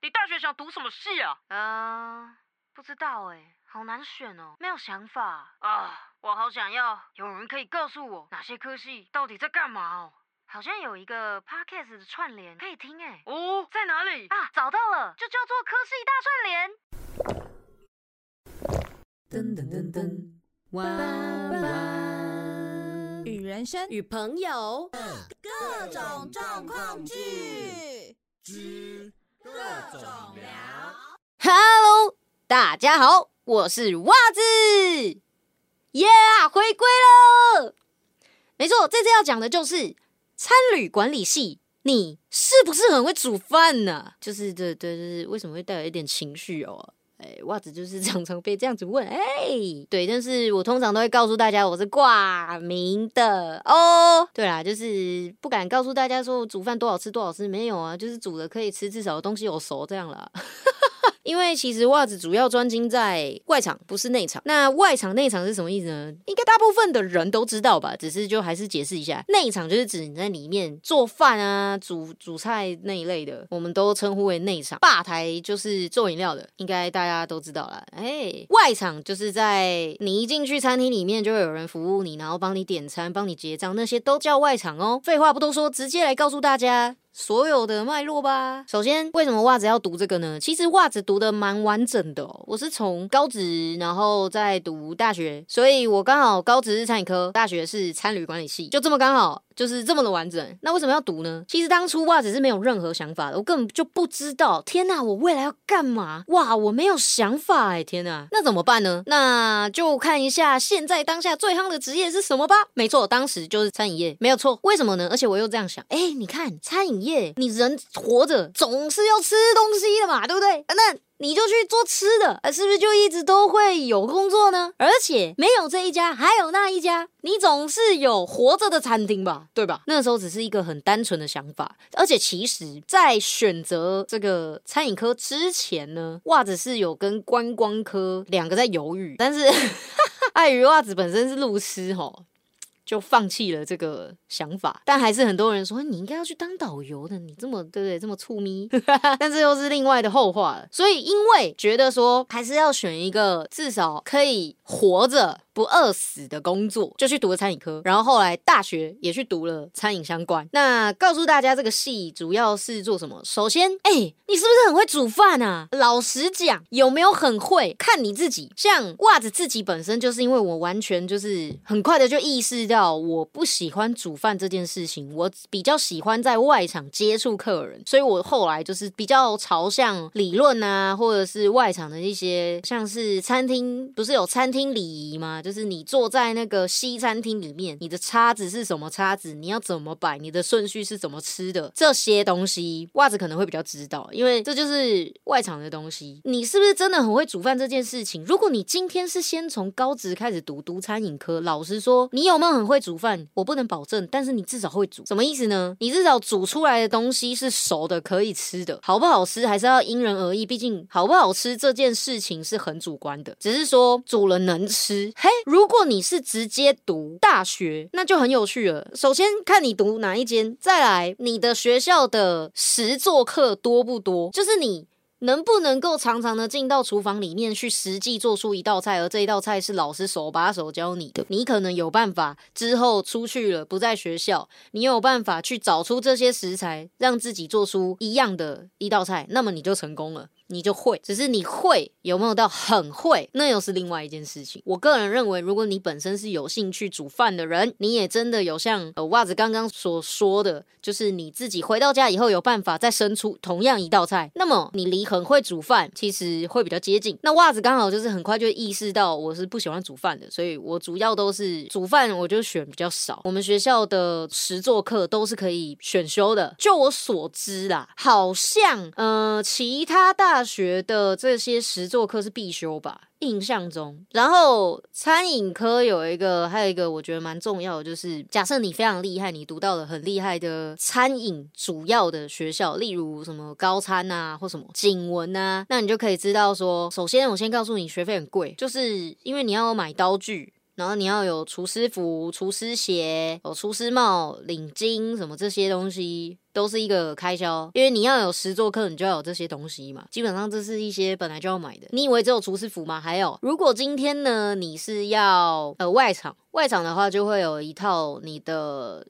你大学想读什么系啊？呃，不知道哎，好难选哦，没有想法。啊，我好想要有人可以告诉我哪些科系到底在干嘛哦。好像有一个 podcast 的串联可以听哎。哦，在哪里？啊，找到了，就叫做科系大串联。噔噔噔噔，弯弯与人生与朋友各种状况剧之各种聊。，Hello，大家好，我是袜子，耶、回归了。没错，这次要讲的就是餐旅管理系，你是不是很会煮饭呢、就是对对，就是为什么会带有一点情绪哦？哎，袜子就是常常被这样子问，哎，对，但是我通常都会告诉大家我是挂名的哦。对啦，就是不敢告诉大家说煮饭多少吃多少吃，没有啊，就是煮了可以吃，至少东西有熟这样了。因为其实袜子主要专精在外场，不是内场。那外场、内场是什么意思呢？应该大部分的人都知道吧，只是就还是解释一下。内场就是指你在里面做饭啊、煮煮菜那一类的，我们都称呼为内场。吧台就是做饮料的，应该大家都知道啦。哎，外场就是在你一进去餐厅里面，就会有人服务你，然后帮你点餐、帮你结账，那些都叫外场哦。废话不多说，直接来告诉大家。所有的脉络吧。首先，为什么袜子要读这个呢？其实袜子读的蛮完整的哦。我是从高职，然后再读大学，所以我刚好高职是餐饮科，大学是餐旅管理系，就这么刚好。就是这么的完整，那为什么要读呢？其实当初袜子是没有任何想法的，我根本就不知道。天哪，我未来要干嘛？哇，我没有想法哎！天哪，那怎么办呢？那就看一下现在当下最夯的职业是什么吧。没错，当时就是餐饮业，没有错。为什么呢？而且我又这样想，哎，你看餐饮业，你人活着总是要吃东西的嘛，对不对？那你就去做吃的，是不是就一直都会有工作呢？而且没有这一家，还有那一家，你总是有活着的餐厅吧，对吧？那时候只是一个很单纯的想法，而且其实，在选择这个餐饮科之前呢，袜子是有跟观光科两个在犹豫，但是 碍于袜子本身是路痴吼。就放弃了这个想法，但还是很多人说你应该要去当导游的，你这么对不对？这么粗咪，但这又是另外的后话了。所以因为觉得说还是要选一个至少可以活着不饿死的工作，就去读了餐饮科，然后后来大学也去读了餐饮相关。那告诉大家这个系主要是做什么？首先，哎、你是不是很会煮饭啊？老实讲，有没有很会，看你自己。像袜子自己本身就是因为我完全就是很快的就意识到我不喜欢煮饭这件事情，我比较喜欢在外场接触客人，所以我后来就是比较朝向理论啊，或者是外场的一些，像是餐厅不是有餐厅礼仪吗？就是你坐在那个西餐厅里面，你的叉子是什么叉子，你要怎么摆，你的顺序是怎么吃的，这些东西袜子可能会比较知道，因为这就是外场的东西。你是不是真的很会煮饭这件事情？如果你今天是先从高职开始读读餐饮科，老实说，你有没有很会煮饭？我不能保证，但是你至少会煮。什么意思呢？你至少煮出来的东西是熟的，可以吃的，好不好吃还是要因人而异。毕竟好不好吃这件事情是很主观的，只是说煮了能吃。嘿，如果你是直接读大学，那就很有趣了。首先看你读哪一间，再来你的学校的实作课多不多，就是你。能不能够常常的进到厨房里面去实际做出一道菜，而这一道菜是老师手把手教你的，你可能有办法之后出去了不在学校，你有办法去找出这些食材，让自己做出一样的一道菜，那么你就成功了。你就会，只是你会有没有到很会，那又是另外一件事情。我个人认为，如果你本身是有兴趣煮饭的人，你也真的有像呃袜子刚刚所说的，就是你自己回到家以后有办法再生出同样一道菜，那么你离很会煮饭其实会比较接近。那袜子刚好就是很快就意识到我是不喜欢煮饭的，所以我主要都是煮饭，我就选比较少。我们学校的实作课都是可以选修的，就我所知啦，好像呃其他大大学的这些实作课是必修吧。印象中，然后餐饮科有一个，还有一个我觉得蛮重要的，就是假设你非常厉害，你读到了很厉害的餐饮主要的学校，例如什么高餐啊，或什么景文啊，那你就可以知道说，首先我先告诉你，学费很贵，就是因为你要买刀具。然后你要有厨师服、厨师鞋、有厨师帽、领巾什么这些东西，都是一个开销。因为你要有十座课，你就要有这些东西嘛。基本上这是一些本来就要买的。你以为只有厨师服吗？还有，如果今天呢你是要呃外场，外场的话就会有一套你的。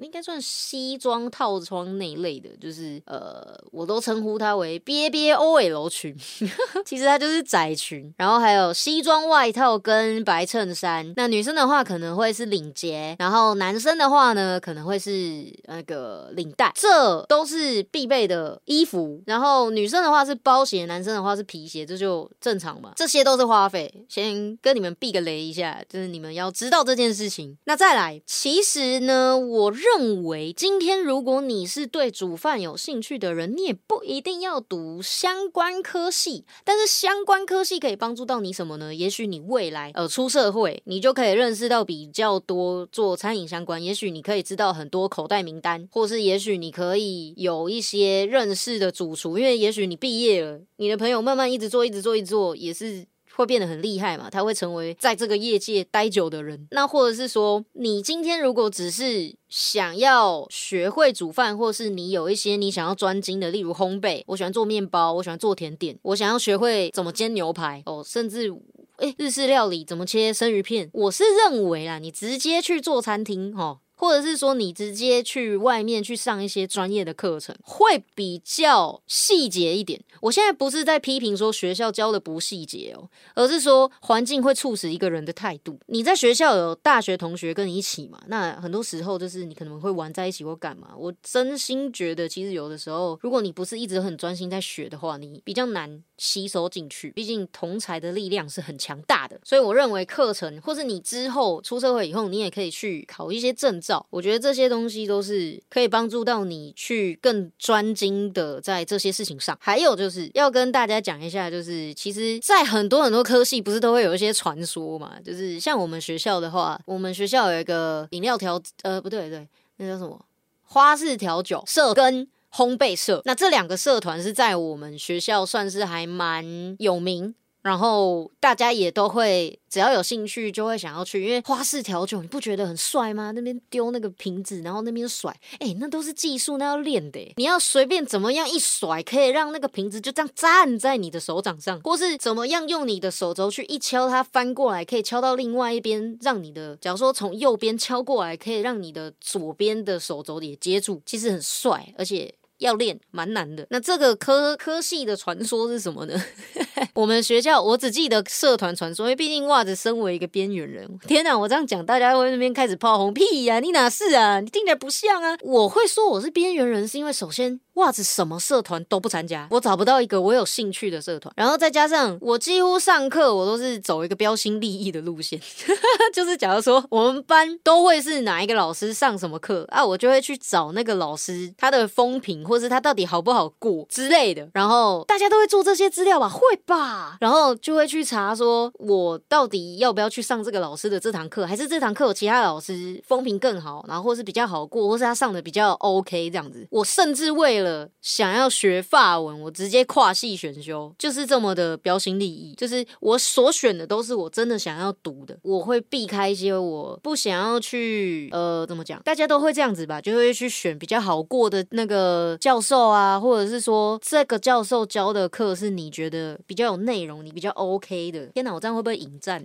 应该算西装套装那一类的，就是呃，我都称呼它为憋憋 OL 裙，其实它就是窄裙，然后还有西装外套跟白衬衫。那女生的话可能会是领结，然后男生的话呢可能会是那个领带，这都是必备的衣服。然后女生的话是包鞋，男生的话是皮鞋，这就正常嘛。这些都是花费，先跟你们避个雷一下，就是你们要知道这件事情。那再来，其实呢，我。认为今天如果你是对煮饭有兴趣的人，你也不一定要读相关科系。但是相关科系可以帮助到你什么呢？也许你未来呃出社会，你就可以认识到比较多做餐饮相关。也许你可以知道很多口袋名单，或是也许你可以有一些认识的主厨。因为也许你毕业了，你的朋友慢慢一直做，一直做，一直做，也是。会变得很厉害嘛？他会成为在这个业界待久的人。那或者是说，你今天如果只是想要学会煮饭，或是你有一些你想要专精的，例如烘焙，我喜欢做面包，我喜欢做甜点，我想要学会怎么煎牛排哦，甚至诶日式料理怎么切生鱼片。我是认为啊，你直接去做餐厅哦。或者是说，你直接去外面去上一些专业的课程，会比较细节一点。我现在不是在批评说学校教的不细节哦，而是说环境会促使一个人的态度。你在学校有大学同学跟你一起嘛？那很多时候就是你可能会玩在一起或干嘛。我真心觉得，其实有的时候，如果你不是一直很专心在学的话，你比较难吸收进去。毕竟同才的力量是很强大的，所以我认为课程，或是你之后出社会以后，你也可以去考一些证。我觉得这些东西都是可以帮助到你去更专精的在这些事情上。还有就是要跟大家讲一下，就是其实，在很多很多科系，不是都会有一些传说嘛？就是像我们学校的话，我们学校有一个饮料调，呃，不对，对，那叫什么？花式调酒社跟烘焙社。那这两个社团是在我们学校算是还蛮有名。然后大家也都会，只要有兴趣就会想要去，因为花式调酒，你不觉得很帅吗？那边丢那个瓶子，然后那边甩，哎，那都是技术，那要练的。你要随便怎么样一甩，可以让那个瓶子就这样站在你的手掌上，或是怎么样用你的手肘去一敲它翻过来，可以敲到另外一边，让你的，假如说从右边敲过来，可以让你的左边的手肘也接住，其实很帅，而且。要练蛮难的，那这个科科系的传说是什么呢？我们学校我只记得社团传说，因为毕竟袜子身为一个边缘人，天哪，我这样讲大家会那边开始炮轰屁呀？你哪是啊？你听起来不像啊！我会说我是边缘人，是因为首先。袜子什么社团都不参加，我找不到一个我有兴趣的社团。然后再加上我几乎上课我都是走一个标新立异的路线，就是假如说我们班都会是哪一个老师上什么课啊，我就会去找那个老师他的风评，或是他到底好不好过之类的。然后大家都会做这些资料吧，会吧？然后就会去查说我到底要不要去上这个老师的这堂课，还是这堂课有其他老师风评更好，然后或是比较好过，或是他上的比较 OK 这样子。我甚至为了想要学法文，我直接跨系选修，就是这么的标新立异。就是我所选的都是我真的想要读的，我会避开一些我不想要去。呃，怎么讲？大家都会这样子吧，就会去选比较好过的那个教授啊，或者是说这个教授教的课是你觉得比较有内容，你比较 OK 的。天哪，我这样会不会引战？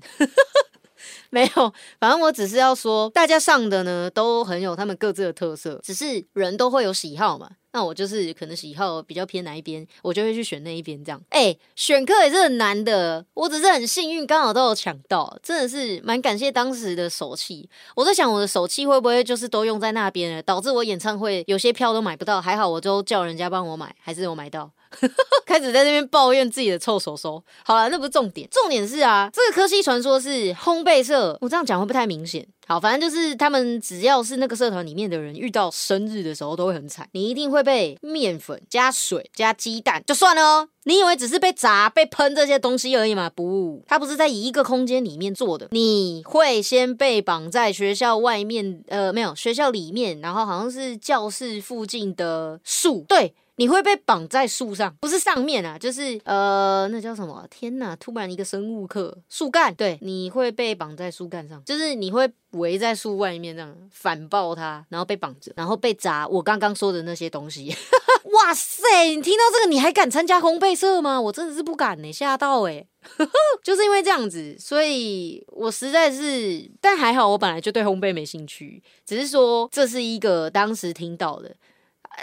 没有，反正我只是要说，大家上的呢都很有他们各自的特色，只是人都会有喜好嘛。那我就是可能喜好比较偏哪一边，我就会去选那一边这样。哎，选课也是很难的，我只是很幸运，刚好都有抢到，真的是蛮感谢当时的手气。我在想我的手气会不会就是都用在那边了，导致我演唱会有些票都买不到。还好我都叫人家帮我买，还是有买到。开始在那边抱怨自己的臭手手。好了，那不是重点，重点是啊，这个科技传说是烘焙社，我这样讲会不太明显？好，反正就是他们只要是那个社团里面的人，遇到生日的时候都会很惨。你一定会被面粉加水加鸡蛋就算了哦。你以为只是被砸、被喷这些东西而已吗？不，它不是在一个空间里面做的。你会先被绑在学校外面，呃，没有学校里面，然后好像是教室附近的树，对。你会被绑在树上，不是上面啊，就是呃，那叫什么？天哪！突然一个生物课，树干，对，你会被绑在树干上，就是你会围在树外面这样反抱它，然后被绑着，然后被砸我刚刚说的那些东西。哇塞！你听到这个，你还敢参加烘焙社吗？我真的是不敢呢，吓到哎！就是因为这样子，所以我实在是，但还好，我本来就对烘焙没兴趣，只是说这是一个当时听到的。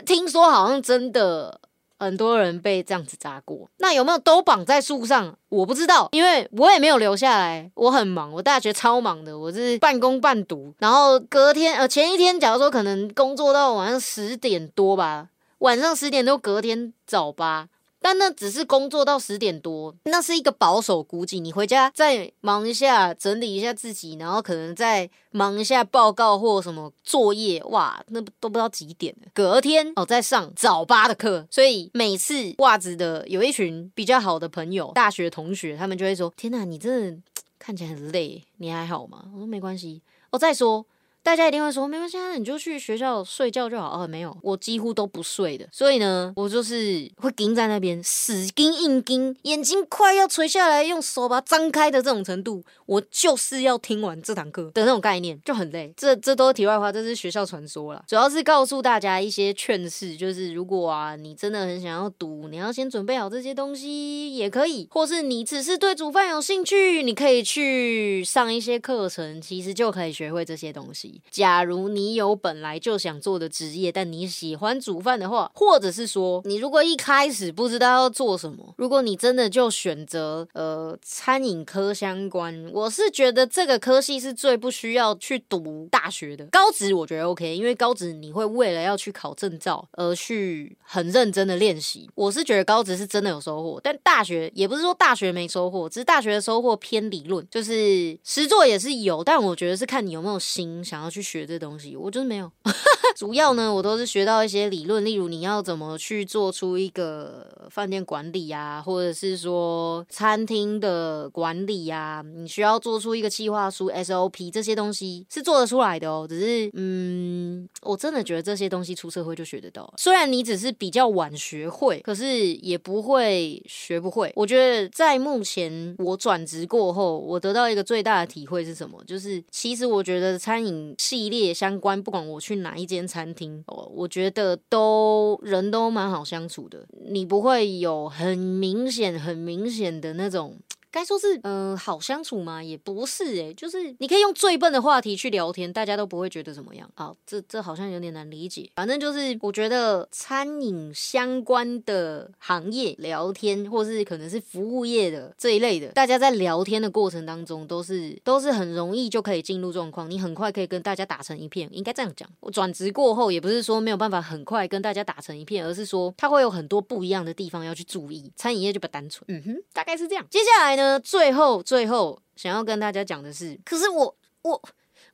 听说好像真的很多人被这样子扎过，那有没有都绑在树上？我不知道，因为我也没有留下来。我很忙，我大学超忙的，我是半工半读。然后隔天呃前一天，假如说可能工作到晚上十点多吧，晚上十点多隔天早八。但那只是工作到十点多，那是一个保守估计。你回家再忙一下，整理一下自己，然后可能再忙一下报告或什么作业，哇，那都不知道几点了。隔天哦，再上早八的课，所以每次袜子的有一群比较好的朋友，大学同学，他们就会说：“天哪，你真的看起来很累，你还好吗？”我说：“没关系。”我再说。大家一定会说没关系，啊，你就去学校睡觉就好。哦，没有，我几乎都不睡的。所以呢，我就是会盯在那边，死盯硬盯，眼睛快要垂下来，用手把它张开的这种程度，我就是要听完这堂课的那种概念，就很累。这这都是题外话，这是学校传说了，主要是告诉大家一些劝示，就是如果啊你真的很想要读，你要先准备好这些东西也可以，或是你只是对煮饭有兴趣，你可以去上一些课程，其实就可以学会这些东西。假如你有本来就想做的职业，但你喜欢煮饭的话，或者是说你如果一开始不知道要做什么，如果你真的就选择呃餐饮科相关，我是觉得这个科系是最不需要去读大学的。高职我觉得 OK，因为高职你会为了要去考证照而去很认真的练习。我是觉得高职是真的有收获，但大学也不是说大学没收获，只是大学的收获偏理论，就是实作也是有，但我觉得是看你有没有心想。然后去学这东西，我就是没有。主要呢，我都是学到一些理论，例如你要怎么去做出一个饭店管理啊，或者是说餐厅的管理呀，你需要做出一个计划书 SOP，这些东西是做得出来的哦。只是，嗯，我真的觉得这些东西出社会就学得到。虽然你只是比较晚学会，可是也不会学不会。我觉得在目前我转职过后，我得到一个最大的体会是什么？就是其实我觉得餐饮。系列相关，不管我去哪一间餐厅，哦，我觉得都人都蛮好相处的，你不会有很明显、很明显的那种。该说是嗯好相处吗？也不是诶，就是你可以用最笨的话题去聊天，大家都不会觉得怎么样。好，这这好像有点难理解。反正就是我觉得餐饮相关的行业聊天，或是可能是服务业的这一类的，大家在聊天的过程当中，都是都是很容易就可以进入状况，你很快可以跟大家打成一片。应该这样讲，我转职过后也不是说没有办法很快跟大家打成一片，而是说它会有很多不一样的地方要去注意。餐饮业就比较单纯，嗯哼，大概是这样。接下来。呢，最后最后想要跟大家讲的是，可是我我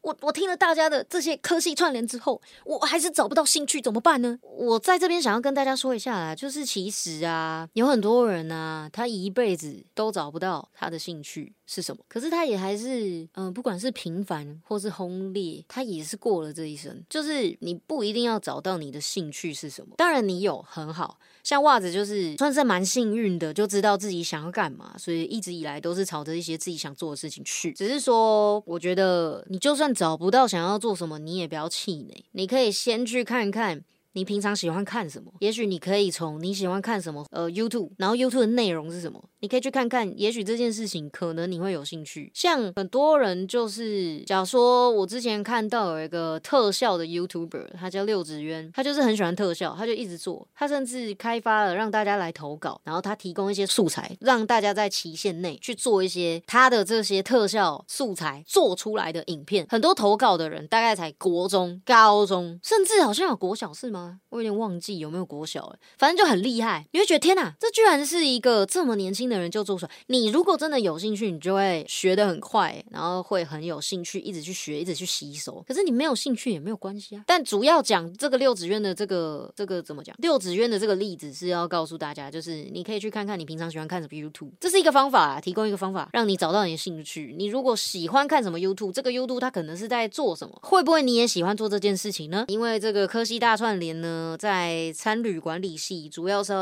我我听了大家的这些科系串联之后，我还是找不到兴趣，怎么办呢？我在这边想要跟大家说一下啦，就是其实啊，有很多人啊，他一辈子都找不到他的兴趣。是什么？可是他也还是，嗯，不管是平凡或是轰烈，他也是过了这一生。就是你不一定要找到你的兴趣是什么，当然你有很好，像袜子就是算是蛮幸运的，就知道自己想要干嘛，所以一直以来都是朝着一些自己想做的事情去。只是说，我觉得你就算找不到想要做什么，你也不要气馁，你可以先去看看。你平常喜欢看什么？也许你可以从你喜欢看什么，呃，YouTube，然后 YouTube 的内容是什么？你可以去看看，也许这件事情可能你会有兴趣。像很多人就是，假如说我之前看到有一个特效的 YouTuber，他叫六子渊，他就是很喜欢特效，他就一直做，他甚至开发了让大家来投稿，然后他提供一些素材，让大家在期限内去做一些他的这些特效素材做出来的影片。很多投稿的人大概才国中、高中，甚至好像有国小是吗？我有点忘记有没有国小了，反正就很厉害。你会觉得天哪，这居然是一个这么年轻的人就做出来。你如果真的有兴趣，你就会学得很快，然后会很有兴趣，一直去学，一直去吸收。可是你没有兴趣也没有关系啊。但主要讲这个六子渊的这个这个怎么讲？六子渊的这个例子是要告诉大家，就是你可以去看看你平常喜欢看什么 YouTube，这是一个方法啊，提供一个方法让你找到你的兴趣。你如果喜欢看什么 YouTube，这个 YouTube 它可能是在做什么？会不会你也喜欢做这件事情呢？因为这个科西大串联。呢，在参旅管理系，主要是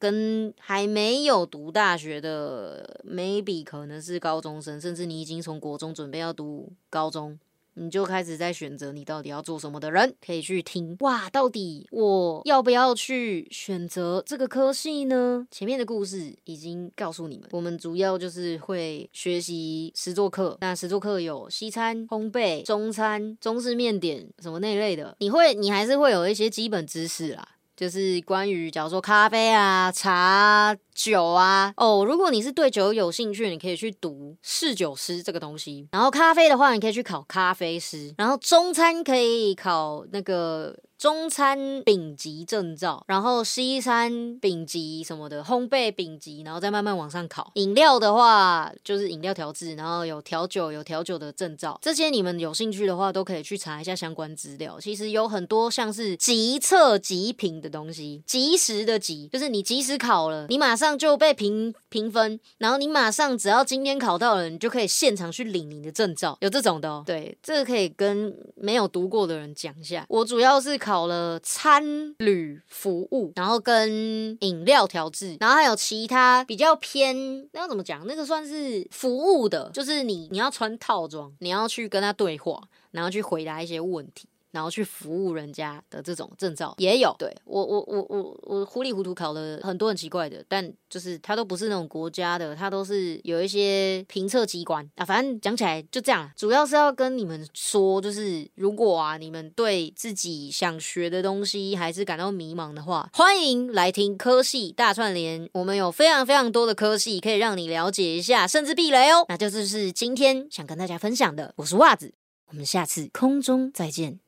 跟还没有读大学的，maybe 可能是高中生，甚至你已经从国中准备要读高中。你就开始在选择你到底要做什么的人，可以去听哇，到底我要不要去选择这个科系呢？前面的故事已经告诉你们，我们主要就是会学习实作课。那实作课有西餐、烘焙、中餐、中式面点什么那类的，你会，你还是会有一些基本知识啦。就是关于，假如说咖啡啊、茶、酒啊，哦，如果你是对酒有兴趣，你可以去读侍酒师这个东西。然后咖啡的话，你可以去考咖啡师。然后中餐可以考那个。中餐丙级证照，然后西餐丙级什么的，烘焙丙级，然后再慢慢往上考。饮料的话，就是饮料调制，然后有调酒，有调酒的证照。这些你们有兴趣的话，都可以去查一下相关资料。其实有很多像是即测即评的东西，即时的即，就是你即时考了，你马上就被评评分，然后你马上只要今天考到了，你就可以现场去领你的证照。有这种的哦。对，这个可以跟没有读过的人讲一下。我主要是考。考了餐旅服务，然后跟饮料调制，然后还有其他比较偏，那要怎么讲？那个算是服务的，就是你你要穿套装，你要去跟他对话，然后去回答一些问题。然后去服务人家的这种证照也有，对我我我我我糊里糊涂考了很多很奇怪的，但就是它都不是那种国家的，它都是有一些评测机关啊。反正讲起来就这样，主要是要跟你们说，就是如果啊你们对自己想学的东西还是感到迷茫的话，欢迎来听科系大串联，我们有非常非常多的科系可以让你了解一下，甚至避雷哦。那就这是今天想跟大家分享的，我是袜子，我们下次空中再见。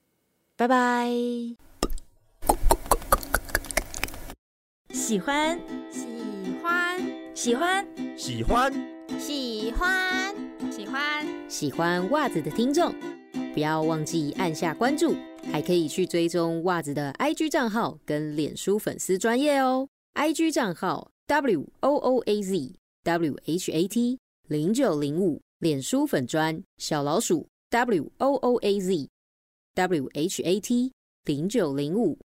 拜拜！喜欢，喜欢，喜欢，喜欢，喜欢，喜欢，喜欢袜子的听众，不要忘记按下关注，还可以去追踪袜子的 IG 账号跟脸书粉丝专业哦。IG 账号 W O O A Z W H A T 零九零五，脸书粉专小老鼠 W O O A Z。W H A T 零九零五。